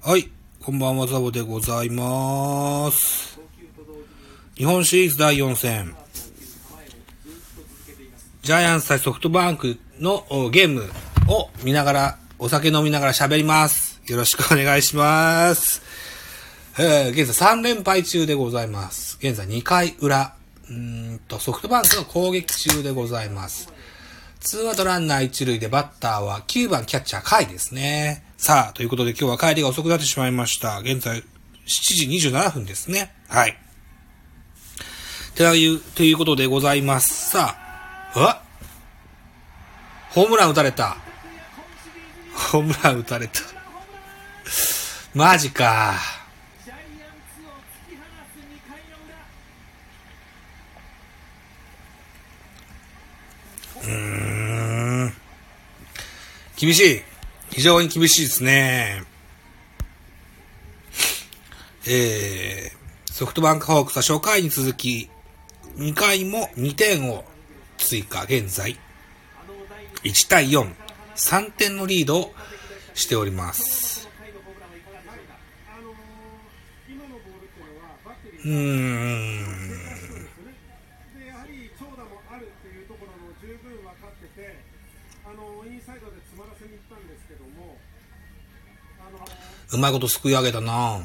はい、こんばんは、ザボでございます。日本シリーズ第4戦。ジャイアンツ対ソフトバンクのゲームを見ながら、お酒飲みながら喋ります。よろしくお願いします。えー、現在3連敗中でございます。現在2回裏。うんと、ソフトバンクの攻撃中でございます。ツーアウトランナー一塁でバッターは9番キャッチャー甲斐ですね。さあ、ということで今日は帰りが遅くなってしまいました。現在7時27分ですね。はい。という、ということでございます。さあ、あホームラン打たれた。ホームラン打たれた。マジか。厳しい。非常に厳しいですね。えー、ソフトバンクホークスは初回に続き、2回も2点を追加、現在、1対4、3点のリードをしております。うーん。うまいことすくい上げたなは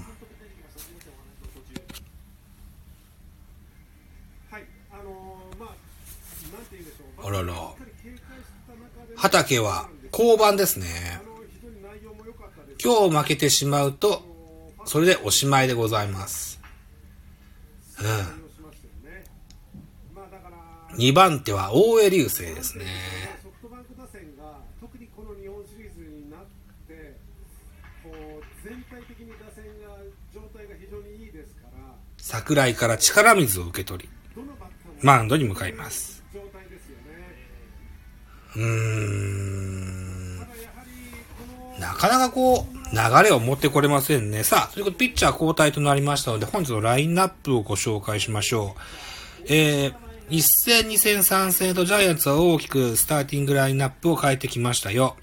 い、あらら畑は降板ですね。今日負けてしまうと、それでおしまいでございます。うん。対応しましたよね。まあだから、2番手は大江流星ですね。ソフトバンク打線が特にこの日本シリーズになって、こう全体的に打線が状態が非常にいいですから、桜井から力水を受け取り、マウンドに向かいます。うーん。なかなかこう、流れを持ってこれませんね。さあ、ということで、ピッチャー交代となりましたので、本日のラインナップをご紹介しましょう。えー、1戦、2戦、3戦とジャイアンツは大きくスターティングラインナップを変えてきましたよ。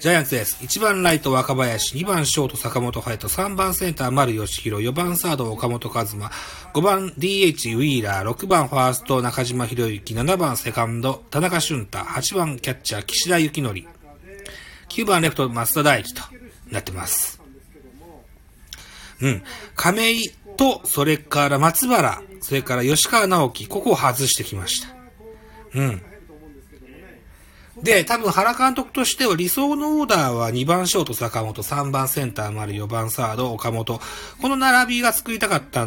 ジャイアンツです。1番ライト若林、2番ショート坂本隼人、3番センター丸義弘、4番サード岡本和真、5番 DH ウィーラー、6番ファースト中島博之、7番セカンド田中俊太、8番キャッチャー岸田幸則、9番レフト松田大輝となってます。うん。亀井と、それから松原、それから吉川直樹、ここを外してきました。うん。で、多分原監督としては理想のオーダーは2番ショート坂本、3番センター丸、4番サード岡本。この並びが作りたかった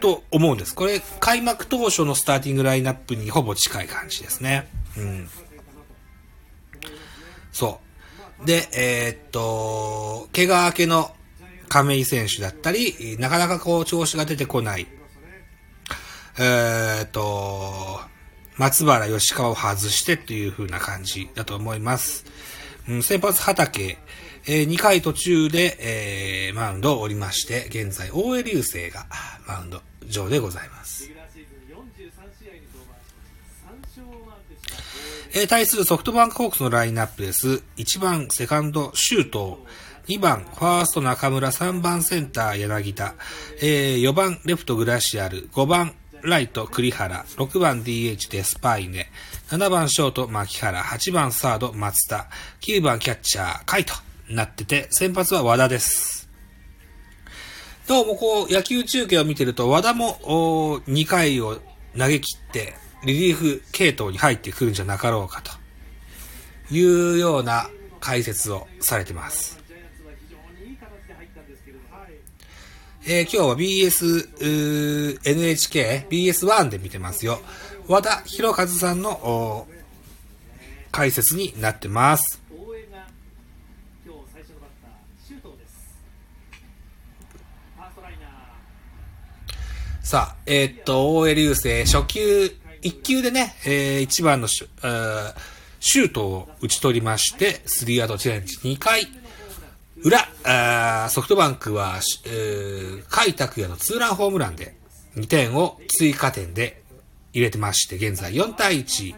と思うんです。これ、開幕当初のスターティングラインナップにほぼ近い感じですね。うん。そう。で、えーっと、怪我明けの亀井選手だったり、なかなかこう調子が出てこない。えーっと、松原吉川を外してっていう風な感じだと思います。うん、先発畑、えー2回途中で、えーマウンドを降りまして、現在、大江流星がマウンド上でございます。えー対するソフトバンクホークスのラインナップです。1番セカンド周東、2番ファースト中村、3番センター柳田、えー4番レフトグラシアル、5番ライト栗原、6番 DH デスパイネ、7番ショート牧原、8番サード松田、9番キャッチャー甲斐となってて、先発は和田です。どうもこう、野球中継を見てると、和田も2回を投げ切って、リリーフ系統に入ってくるんじゃなかろうかというような解説をされてます。えー今日は BS、NHK、BS1 で見てますよ。和田博和さんの解説になってます。さあ、えーっと、大江流星、初球、1球でね、え1番のシューシュートを打ち取りまして、スリーアウトチャレンジ2回、裏、あーソフトバンクは、しえー、甲斐拓也のツーランホームランで2点を追加点で入れてまして、現在4対1、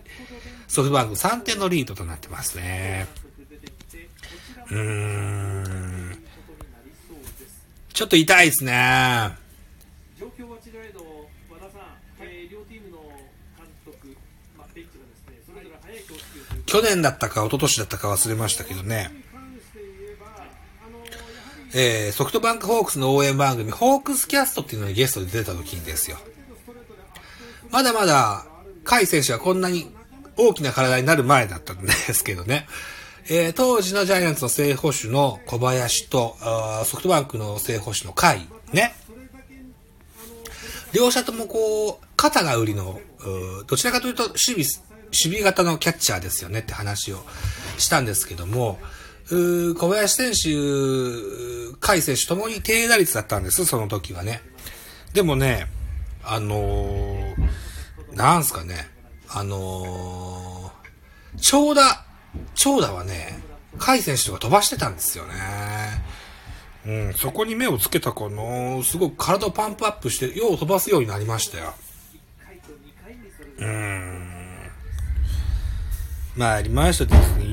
ソフトバンク3点のリードとなってますね。うーん。ちょっと痛いですね。状況は違えど、和田さん、えー両チームの監督、まあ、ベンチがですね、それぞれ早い去年だったか一昨年だったか忘れましたけどね。に関して言えば、あのやはりえー、ソフトバンクホークスの応援番組、ホークスキャストっていうのにゲストで出た時にですよ。まだまだ、甲斐選手はこんなに大きな体になる前だったんですけどね。えー、当時のジャイアンツの正捕手の小林と、ソフトバンクの正捕手の甲斐、ね。両者ともこう、肩が売りの、どちらかというと守備、守備型のキャッチャーですよねって話をしたんですけども、小林選手、甲斐選手ともに低打率だったんです、その時はね。でもね、あのー、なんすかね、あのー、長打、長打はね、甲斐選手とか飛ばしてたんですよね。うん、そこに目をつけたかなすごく体をパンプアップして、よう飛ばすようになりましたよ。うーん。まあ、ありましたですね。今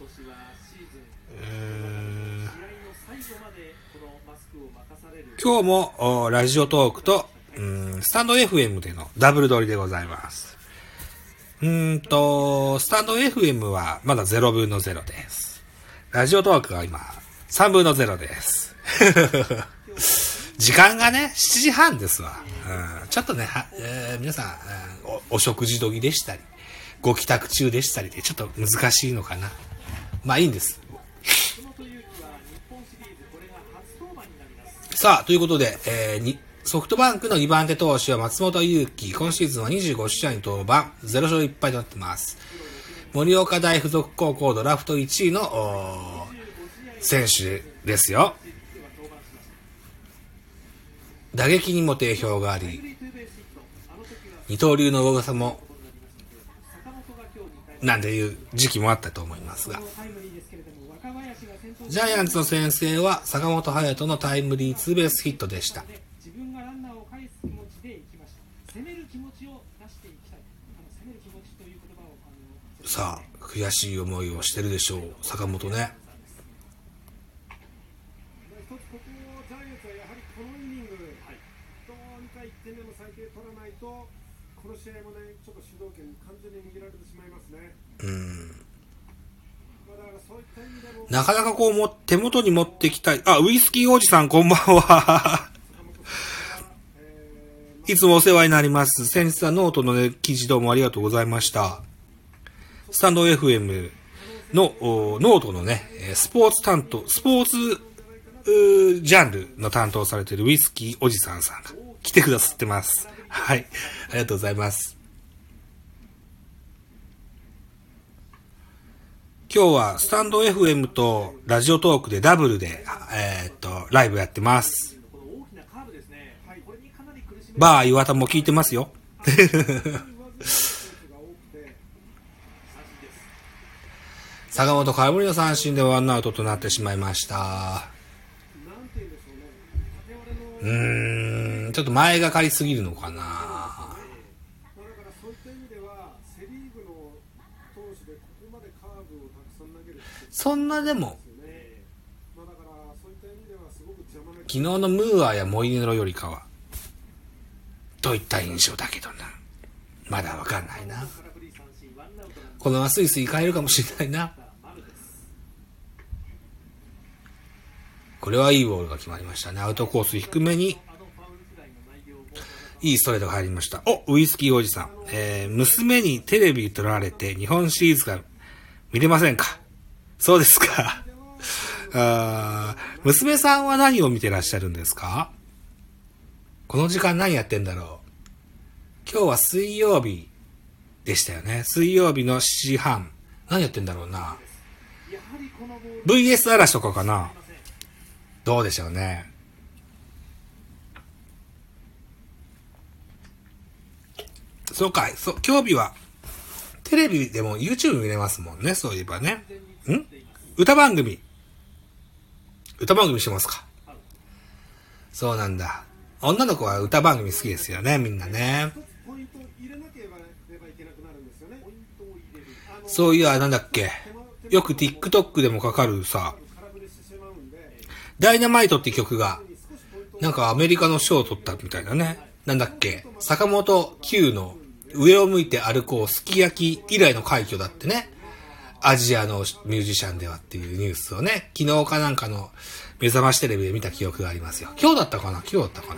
年はシーズン、うーん試合の最後までこのマスクを任される今日も、ラジオトークと、うん、スタンド FM でのダブル撮りでございます。うんと、スタンド FM はまだ0分の0です。ラジオトークは今、3分の0です。時間がね、7時半ですわ。うん、ちょっとね、えー皆さん、うんお、お食事時でしたり、ご帰宅中でしたりで、ちょっと難しいのかな。まあいいんです。松本裕樹は日本シリーズこれが初登板になりますさあ、ということで、えー、ソフトバンクの2番手投手は松本裕樹。今シーズンは25試合に登板、0勝1敗となってます。盛岡大附属高校ドラフト1位の、選手ですよ。打撃にも定評があり、二刀流の大噂も、なんていう時期もあったと思いますが。ジャイアンツの先制は坂本勇人のタイムリーツーベースヒットでした。さあ、悔しい思いをしてるでしょう、坂本ね。一つここジャイアンツはやはりこのイニング、どうにか1点でも最低取らないと、この試合もね、ちょっと主導権完全に握られてしまいますね。まあだからそういった意味でも、なかなかこうも、手元に持ってきたい。あ、ウイスキーおじさんこんばんは。いつもお世話になります。先日はノートのね、記事どうもありがとうございました。スタンド FM の、おノートのね、えースポーツ担当、スポーツ、ジャンルの担当されているウイスキーおじさんさんが来てくださってます。はい。ありがとうございます。今日はスタンド FM とラジオトークでダブルで、えーっと、ライブやってます。バー岩田も聞いてますよ。坂本空振りの三振でワンアウトとなってしまいました。うんでしょうね、縦割れの、うーん、ちょっと前がかりすぎるのかな。まあ、だからそういった意味では、セ・リーグの投手でここまでカーブをたくさん投げるってそんなでも、昨日のムーアやモイネロよりかは、といった印象だけどな。まだわかんないな。このままスイスイ変えるかもしれないな。これはいいボールが決まりましたね。アウトコース低めに、いいストレートが入りました。お、ウイスキーおじさん。えー、娘にテレビ撮られて日本シリーズが見れませんか？そうですか。あー娘さんは何を見てらっしゃるんですか？この時間何やってんだろう？今日は水曜日でしたよね。水曜日の7時半。何やってんだろうな？VS 嵐とかかな？どうでしょうね。そうかい、そう、今日日は、テレビでも YouTube 見れますもんね、そういえばね。ん？歌番組。歌番組してますか？そうなんだ。女の子は歌番組好きですよね、みんなね。そういや、なんだっけ？よく TikTok でもかかるさ、ダイナマイトって曲が、なんかアメリカの賞を取ったみたいなね。なんだっけ？坂本九の上を向いて歩こうすき焼き以来の快挙だってね。アジアのミュージシャンではっていうニュースをね、昨日かなんかの目覚ましテレビで見た記憶がありますよ。今日だったかな？今日だったか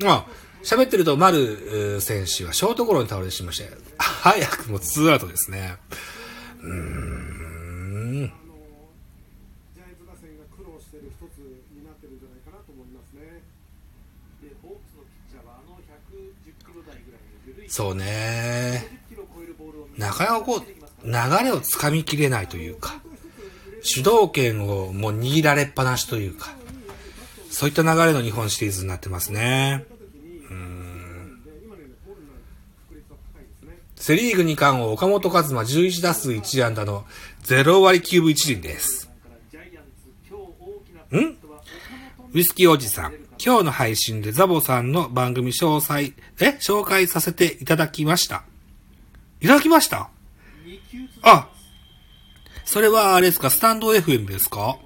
な？あ、喋ってると丸選手はショートゴロに倒れてしまいまして、早くもツーアウトですね。うーん。ジャイアンツ打線が苦労している一つになってるんじゃないかなと思いますね。でホークスのピッチャーはあの110キロ台ぐらいの緩いそうね。50キロを超えるボールをなかなかこう、流れをつかみきれないというか、主導権をもう握られっぱなしというか、そういった流れの日本シリーズになってますね。セリーグ2冠王岡本和真11打数1安打の0割9分1厘です。ん？ウイスキーおじさん、今日の配信でザボさんの番組詳細、え？紹介させていただきました。いただきました？あそれはあれですか？スタンド FM ですか？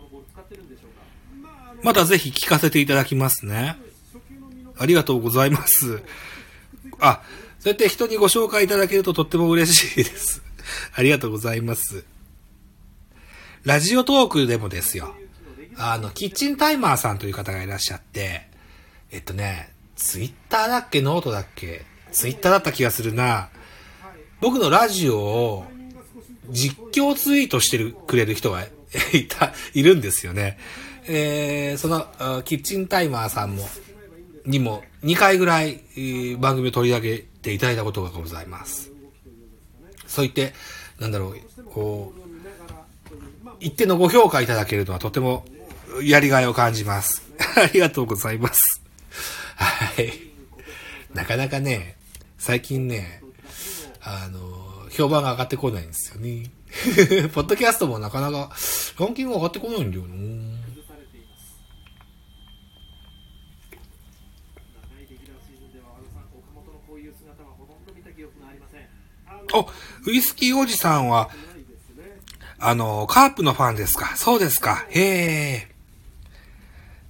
またぜひ聞かせていただきますね。ありがとうございます。あ、そうやって人にご紹介いただけるととっても嬉しいです。ありがとうございます。ラジオトークでもですよ。あの、キッチンタイマーさんという方がいらっしゃって、えっとね、ツイッターだっけ？ノートだっけ？ツイッターだった気がするな。僕のラジオを実況ツイートしてるくれる人が いた、いるんですよね。えー、その、キッチンタイマーさんも、にも2回ぐらい、番組を取り上げていただいたことがございます。そう言って、なんだろう、こう、一定のご評価いただけるのはとてもやりがいを感じます。ありがとうございます。はい。なかなかね、最近ね、あの、評判が上がってこないんですよね。ポッドキャストもなかなかランキング上がってこないんだよな。ありませんお、ウイスキーおじさんは、あの、カープのファンですか？そうですか。へえ。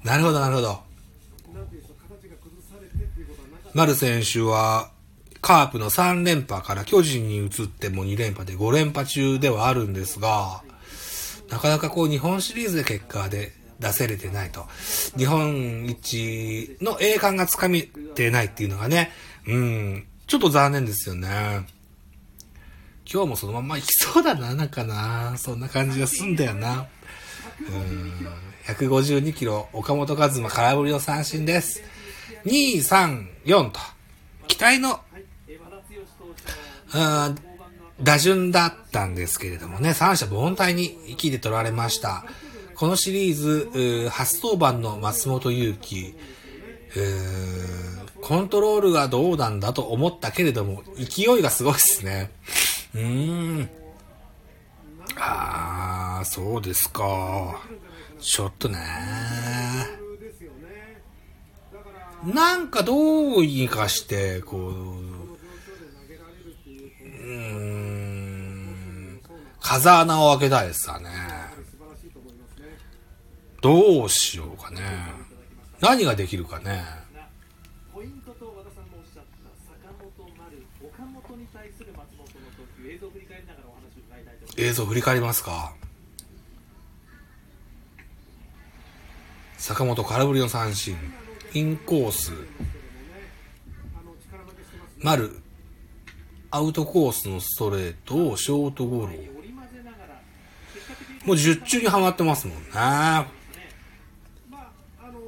なるほど、なるほど。なんていうんでしょう、形が崩されてっていうことはなかった。丸選手は、カープの3連覇から巨人に移っても2連覇で5連覇中ではあるんですが、なかなかこう日本シリーズで結果で出せれてないと。日本一の栄冠がつかめてないっていうのがね、うん、ちょっと残念ですよね。今日もそのまま行きそうだな、なんかな。そんな感じがすんだよな。うん、152キロ、岡本和真空振りの三振です。2、3、4と。期待の、えー和田剛投手のあー打順だったんですけれどもね、三者凡退に息で取られました。このシリーズ、ー初登板の松本祐樹、うーコントロールがどうなんだと思ったけれども、勢いがすごいですね。うーん。あー、そうですか。ちょっとね。なんかどうにかして、こ、うーん、風穴を開けたいですわね。どうしようかね。何ができるかね。映像振り返りますか。坂本空振りの三振、インコース、丸、アウトコースのストレートをショートゴロ。織り交ぜながら結果的にもう10中にはまってますもんね。まあ、あの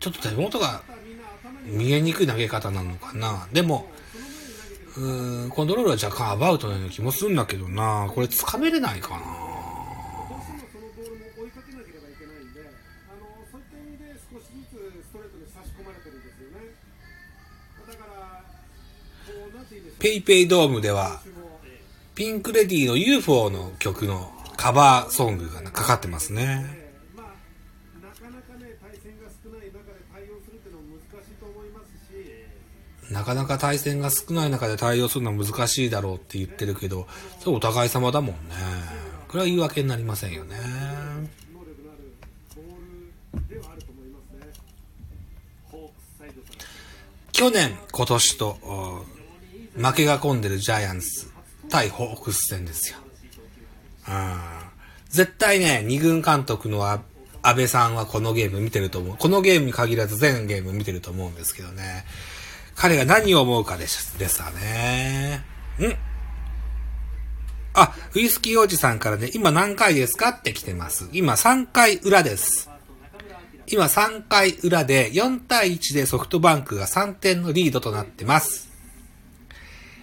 ちょっと手元が見えにくい投げ方なのかな。でも、うーん、コントロールは若干アバウトなような気もするんだけどな。これ掴めれないかな。どうしてもそのボールも追いかけなければいけないんで、あのそういった意味で少しずつストレートに差し込まれてるんですよね。だから、こう、なんていうんでしょう。ペイペイドームでは、ピンクレディーの UFO の曲のカバーソングがかかってますね。なかなかね、対戦が少ない中で対応するってのも難しいと思いますし、なかなか対戦が少ない中で対応するのは難しいだろうって言ってるけど、それお互い様だもんね。これは言い訳になりませんよね。能力のあるボールではあると思いますね。ホークサイド去年、今年と、負けが込んでるジャイアンツ対ホークス戦ですよ。うん絶対ね、二軍監督の安倍さんはこのゲーム見てると思う。このゲームに限らず全ゲーム見てると思うんですけどね。彼が何を思うかです、ですわね。んあ、ウイスキーおじさんからね、今何回ですかって来てます。今3回裏です。今3回裏で4対1でソフトバンクが3点のリードとなってます。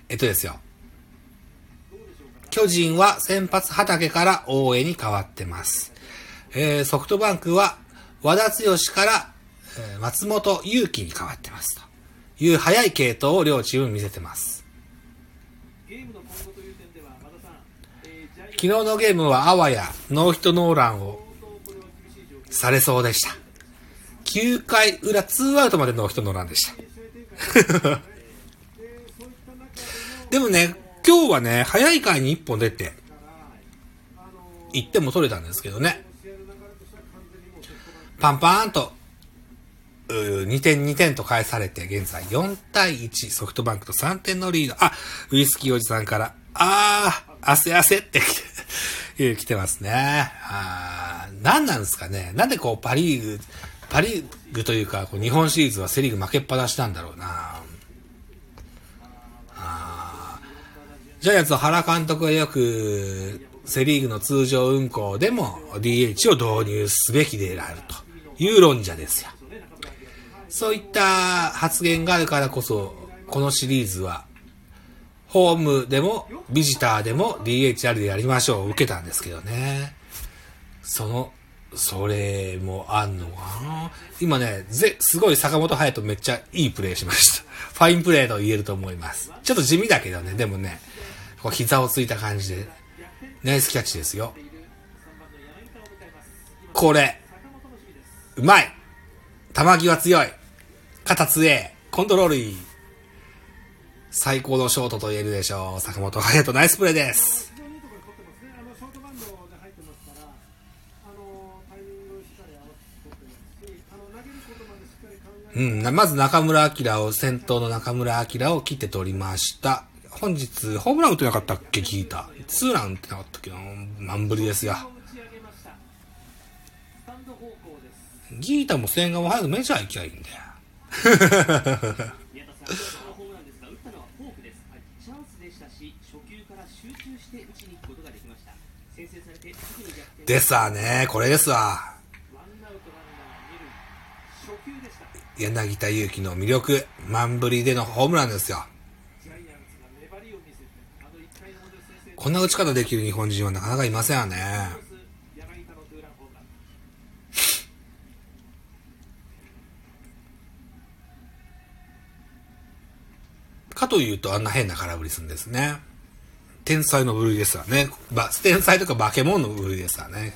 えっとですよ。巨人は先発畑から大江に変わってます。えーソフトバンクは和田剛から、えー松本祐樹に変わってます。という早い系統を両チーム見せてます。昨日のゲームはあわやノーヒットノーランをされそうでした。9回裏2アウトまでノーヒットノーランでした。でもね、今日はね、早い回に1本出て、1点も取れたんですけどね。パンパーンと、2点2点と返されて、現在4対1、ソフトバンクと3点のリード。あ、ウイスキーおじさんから、あー、汗汗って来て、来てますね。あー、何なんですかね。なんでこうパリーグ、パリーグというか、こう日本シリーズはセリーグ負けっぱなしなんだろうな。ジャイアンツの原監督はよく、セリーグの通常運行でも DH を導入すべきであるという論者ですよ。そういった発言があるからこそ、このシリーズは、ホームでもビジターでも DH ありでやりましょう受けたんですけどね。その、それもあんのかな？今ね、ぜ、すごい坂本隼人めっちゃいいプレーしました。ファインプレーと言えると思います。ちょっと地味だけどね、でもね、こう膝をついた感じで、ナイスキャッチですよ。これ、うまい球際強い肩強えコントロールいい最高のショートと言えるでしょう。坂本隼人ナイスプレーです。うん、まず中村晃を、先頭の中村晃を切って取りました。本日、ホームラン打ってなかったっけ、ギータ。ツーラン打ってなかったっけ？な。満振りですよ。打ち上げましたスタンド方向ですギータも千賀も早くメジャー行きゃいいんだよ。ですわね、これですわ。柳田悠岐の魅力、満振りでのホームランですよ。ジャイアンツが粘りを見せて、あの1回の表先制こんな打ち方できる日本人はなかなかいませんよね。かというとあんな変な空振りするんですね。天才の部類ですわね。ば天才とか化け物の部類ですわね。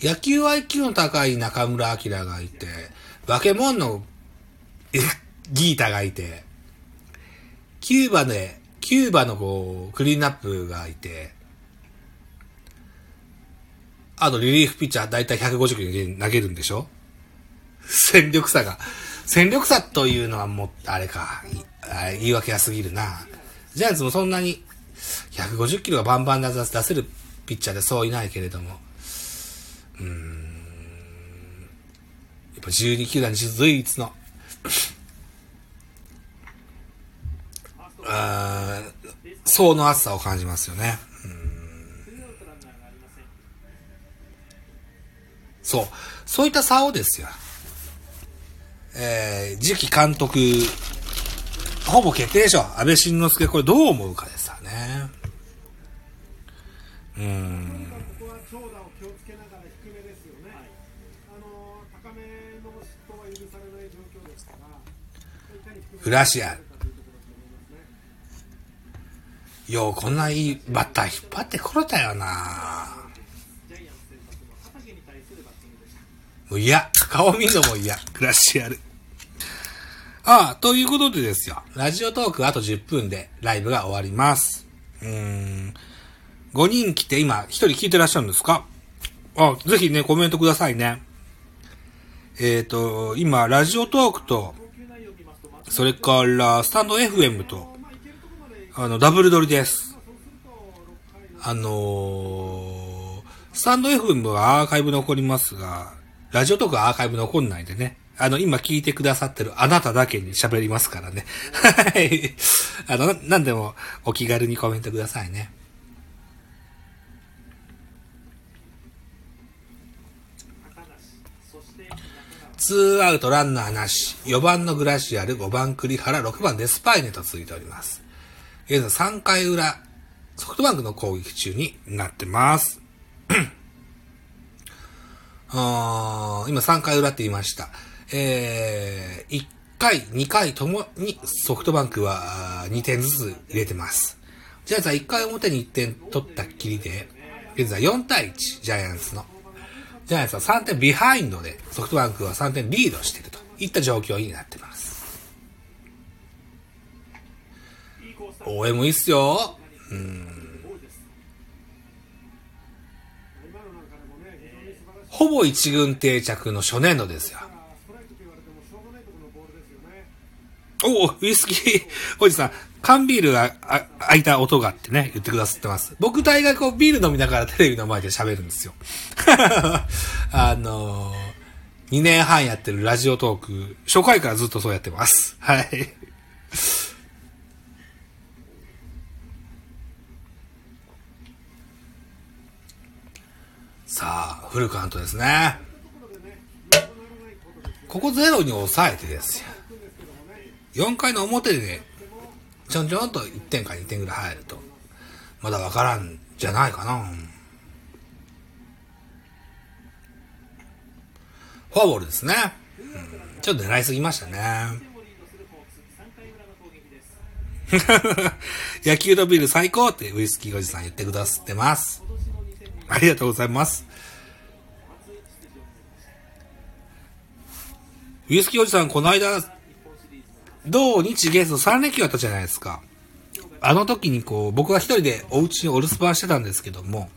野球 IQ の高い中村晃がいて、化け物のギータがいて、キューバで、キューバのこう、クリーンナップがいて、あとリリーフピッチャーだいたい150キロ投げるんでしょ？戦力差が。戦力差というのはもう、あれか、言い訳が過ぎるな。ジャイアンツもそんなに150キロがバンバン出せるピッチャーでそういないけれども、うーん、やっぱ12球団に唯一の、あー層の厚さを感じますよね。そう。そういった差をですよ。えー、次期監督、ほぼ決定でしょ。安倍晋之助、これどう思うかですよね。うーん。フラシアルかというところだと思いますね。よう、こんないいバッター引っ張ってこれたよなジャイアンツ先発の畑に対するバッティングでした。もう嫌。顔見るのも嫌。グラッシアル。ああ、ということでですよ。ラジオトークあと10分でライブが終わります。うーん。5人来て今1人聞いてらっしゃるんですか？あ、ぜひね、コメントくださいね。えっ、と、今、ラジオトークと、それから、スタンド FM と、あの、ダブル撮りです。あのー、スタンド FM はアーカイブ残りますが、ラジオトークはアーカイブ残んないでね。あの、今聞いてくださってるあなただけに喋りますからね。はい。あの、ななんでもお気軽にコメントくださいね。ツーアウトランナーなし。4番のグラシアル、5番栗原、6番デスパイネと続いております。現在3回裏、ソフトバンクの攻撃中になってます。今3回裏って言いました。えー、1回、2回ともにソフトバンクは2点ずつ入れてます。ジャイアンツは1回表に1点取ったっきりで、現在4対1、ジャイアンツの。ジャイアンツは3点ビハインドで、ソフトバンクは3点リードしてるといった状況になってます。応援もいいっすよ。うん。ほぼ一軍定着の初年度ですよ。おお、ウイスキー、おじさん、缶ビールが開いた音があってね、言ってくださってます。僕大概こうビール飲みながらテレビの前で喋るんですよ。あのー、2年半やってるラジオトーク、初回からずっとそうやってます。はい。さあ、フルカウントですね。ここゼロに抑えてですよ。4回の表で、ちょんちょんと1点か2点ぐらい入ると、まだわからんじゃないかな。フォアボールですね。うん、ちょっと狙いすぎましたね。野球とビール最高ってウイスキーおじさん言ってくださってます。ありがとうございます。ウイスキーおじさん、この間、同日月の3連休あったじゃないですか。あの時にこう、僕が一人でお家にお留守番してたんですけども、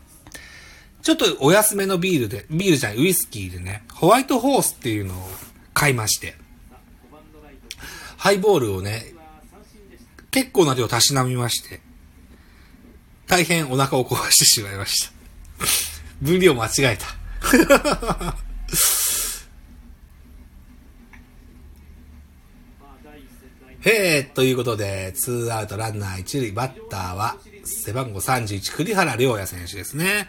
ちょっとお安めのビールで、ビールじゃない、ウイスキーでね、ホワイトホースっていうのを買いまして、ハイボールをね、結構な量たしなみまして、大変お腹を壊してしまいました。分量間違えた。へー、ということで、ツーアウトランナー一塁、バッターは、背番号31、栗原良也選手ですね。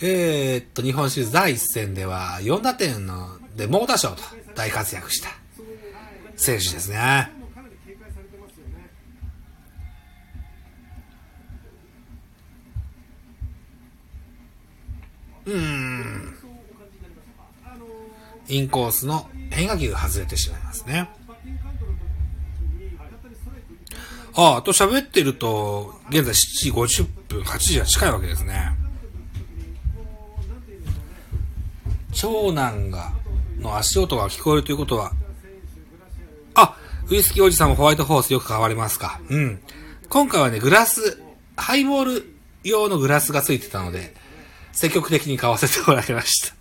えー、っと、日本シリーズ第一戦では、4打点の、で、猛打賞と大活躍した選手ですね。うん。インコースの変化球外れてしまいますね。ああ、と喋ってると、現在7時50分、8時が近いわけですね。長男が、の足音が聞こえるということは、あ、ウイスキーおじさんもホワイトホースよく買われますか。うん。今回はね、グラス、ハイボール用のグラスがついてたので、積極的に買わせてもらいまし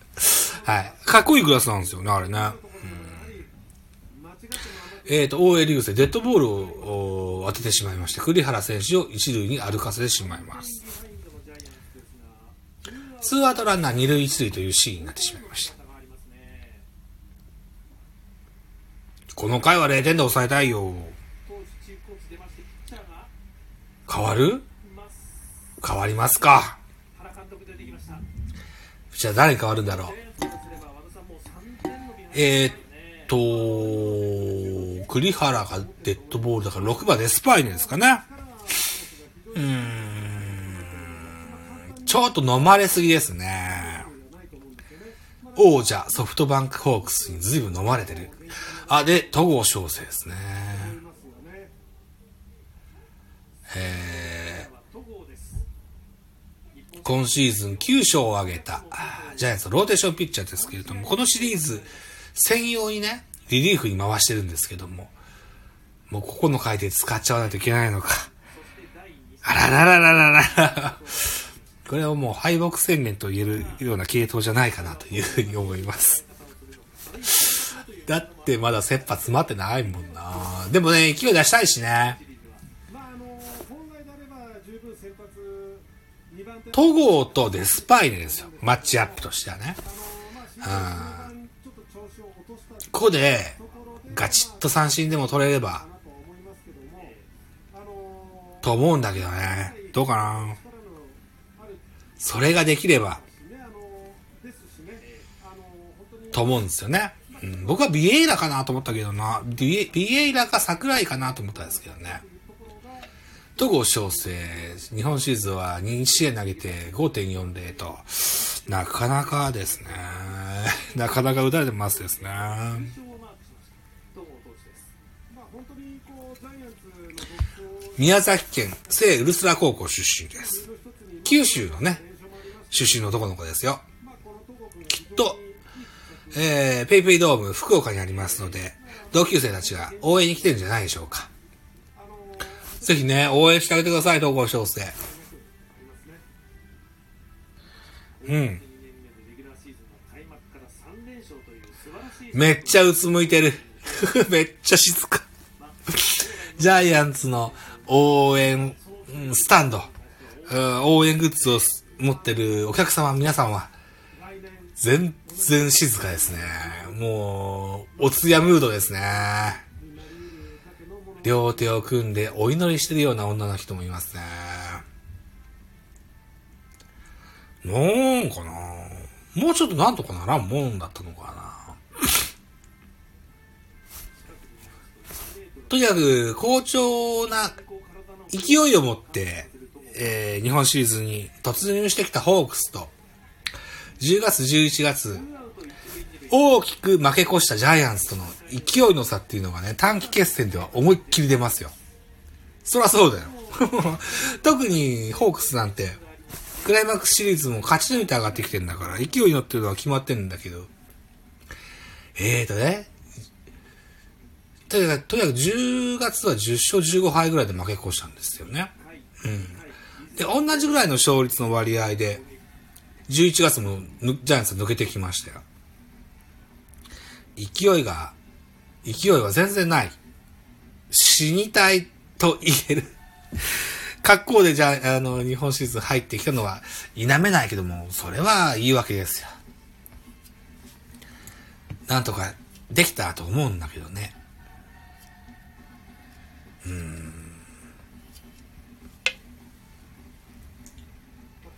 た。はい。かっこいいグラスなんですよね、あれね。えっ、と、大江流星、デッドボールを当ててしまいまして、栗原選手を一塁に歩かせてしまいます。ツーアウトランナー二塁一塁というシーンになってしまいました。この回は0点で抑えたいよ。変わる？変わりますか。じゃあ誰変わるんだろう？えー、っ、栗原がデッドボールだから6番デスパイネですかね。うーん。ちょっと飲まれすぎですね。王者ソフトバンクホークスに随分飲まれてる。あ、で、戸郷翔征ですね。えー、今シーズン9勝を挙げた、ジャイアンツのローテーションピッチャーですけれども、このシリーズ専用にね、リリーフに回してるんですけども、もうここの回で使っちゃわないといけないのか。あらららららら。これはもう敗北宣言と言えるような系統じゃないかなというふうに思います。だってまだ切羽詰まってないもんな。でもね、勢い出したいしね。戸郷とデスパイネですよ。マッチアップとしてはね。あの個でガチッと三振でも取れればと思うんだけどね。どうかな。それができればと思うんですよね。うん、僕はビエイラかなと思ったけどな。ビエビエイラか桜井かなと思ったんですけどね。戸郷翔征、日本シリーズは2試合投げて5.40と、なかなかですね。なかなか打たれてますですね。宮崎県聖ウルスラ高校出身です。九州のね、出身の男の子ですよ。きっと、えー、ペイペイドーム福岡にありますので、同級生たちが応援に来てるんじゃないでしょうか。ぜひね、応援してあげてください、東郷翔征。うん。めっちゃうつむいてる。めっちゃ静か。ジャイアンツの応援、スタンド、応援グッズを持ってるお客様、皆さんは、全然静かですね。もう、お通夜ムードですね。両手を組んでお祈りしてるような女の人もいますね。なんかな？もうちょっとなんとかならんもんだったのかな？とにかく、好調な勢いを持って、えー日本シリーズに突入してきたホークスと、10月、11月、大きく負け越したジャイアンツとの勢いの差っていうのがね、短期決戦では思いっきり出ますよ。そらそうだよ。特にホークスなんて、クライマックスシリーズも勝ち抜いて上がってきてんだから、勢いに乗ってるのは決まってるんだけど、えーとね、とにかく、とにかく10月は10勝15敗ぐらいで負け越したんですよね。うん。で、同じぐらいの勝率の割合で、11月もジャイアンツ抜けてきましたよ。勢いが、勢いは全然ない。死にたいと言える。格好でじゃあ、あの、日本シリーズ入ってきたのは否めないけども、それはいいわけですよ。なんとかできたと思うんだけどね。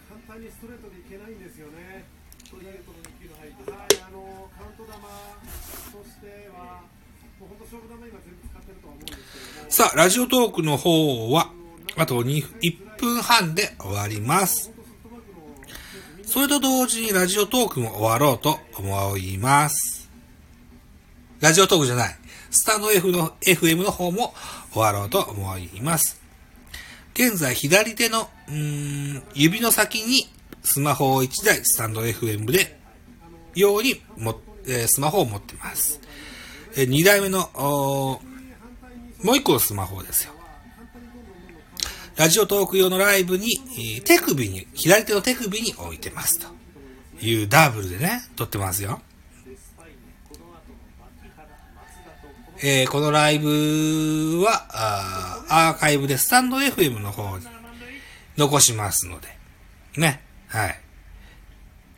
簡単にストレートでいけないんですよね。ストレートの2球の入りはい、あのカウント球としては、もう本当勝負球今全部使ってるとは思うんですけども、さあ、ラジオトークの方は、あと2 1分半で終わります。それと同時にラジオトークも終わろうと思います。ラジオトークじゃない。スタンド F の FM の方も終わろうと思います。現在左手の、うーん、指の先にスマホを1台スタンド FM で、ようにも、えスマホを持ってます。え2台目の、もう一個のスマホですよ。ラジオトーク用のライブに、え手首に、左手の手首に置いてますというダブルでね、撮ってますよ。えーこのライブは、アーカイブでスタンド FM の方に残しますので、ね、はい。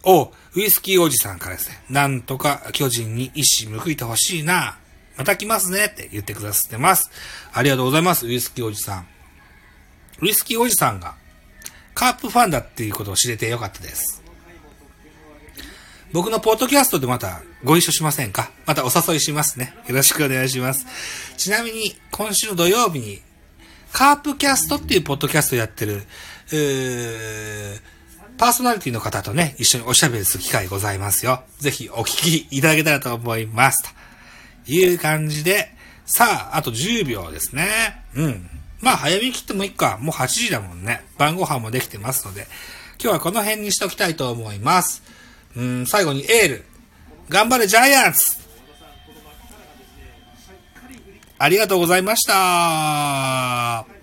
お、ウイスキーおじさんからですね、なんとか巨人に一矢報いてほしいな。また来ますねって言ってくださってます。ありがとうございます、ウイスキーおじさん。ウイスキーおじさんがカープファンだっていうことを知れてよかったです。僕のポッドキャストでまたご一緒しませんか？またお誘いしますね。よろしくお願いします。ちなみに今週の土曜日にカープキャストっていうポッドキャストやってる、えーパーソナリティの方とね、一緒におしゃべりする機会ございますよ。ぜひお聞きいただけたらと思います。という感じで、さあ、あと10秒ですね。うん。まあ、早めに切ってもいいか。もう8時だもんね。晩ご飯もできてますので、今日はこの辺にしときたいと思います。うん、最後にエール。頑張れジャイアンツありがとうございました。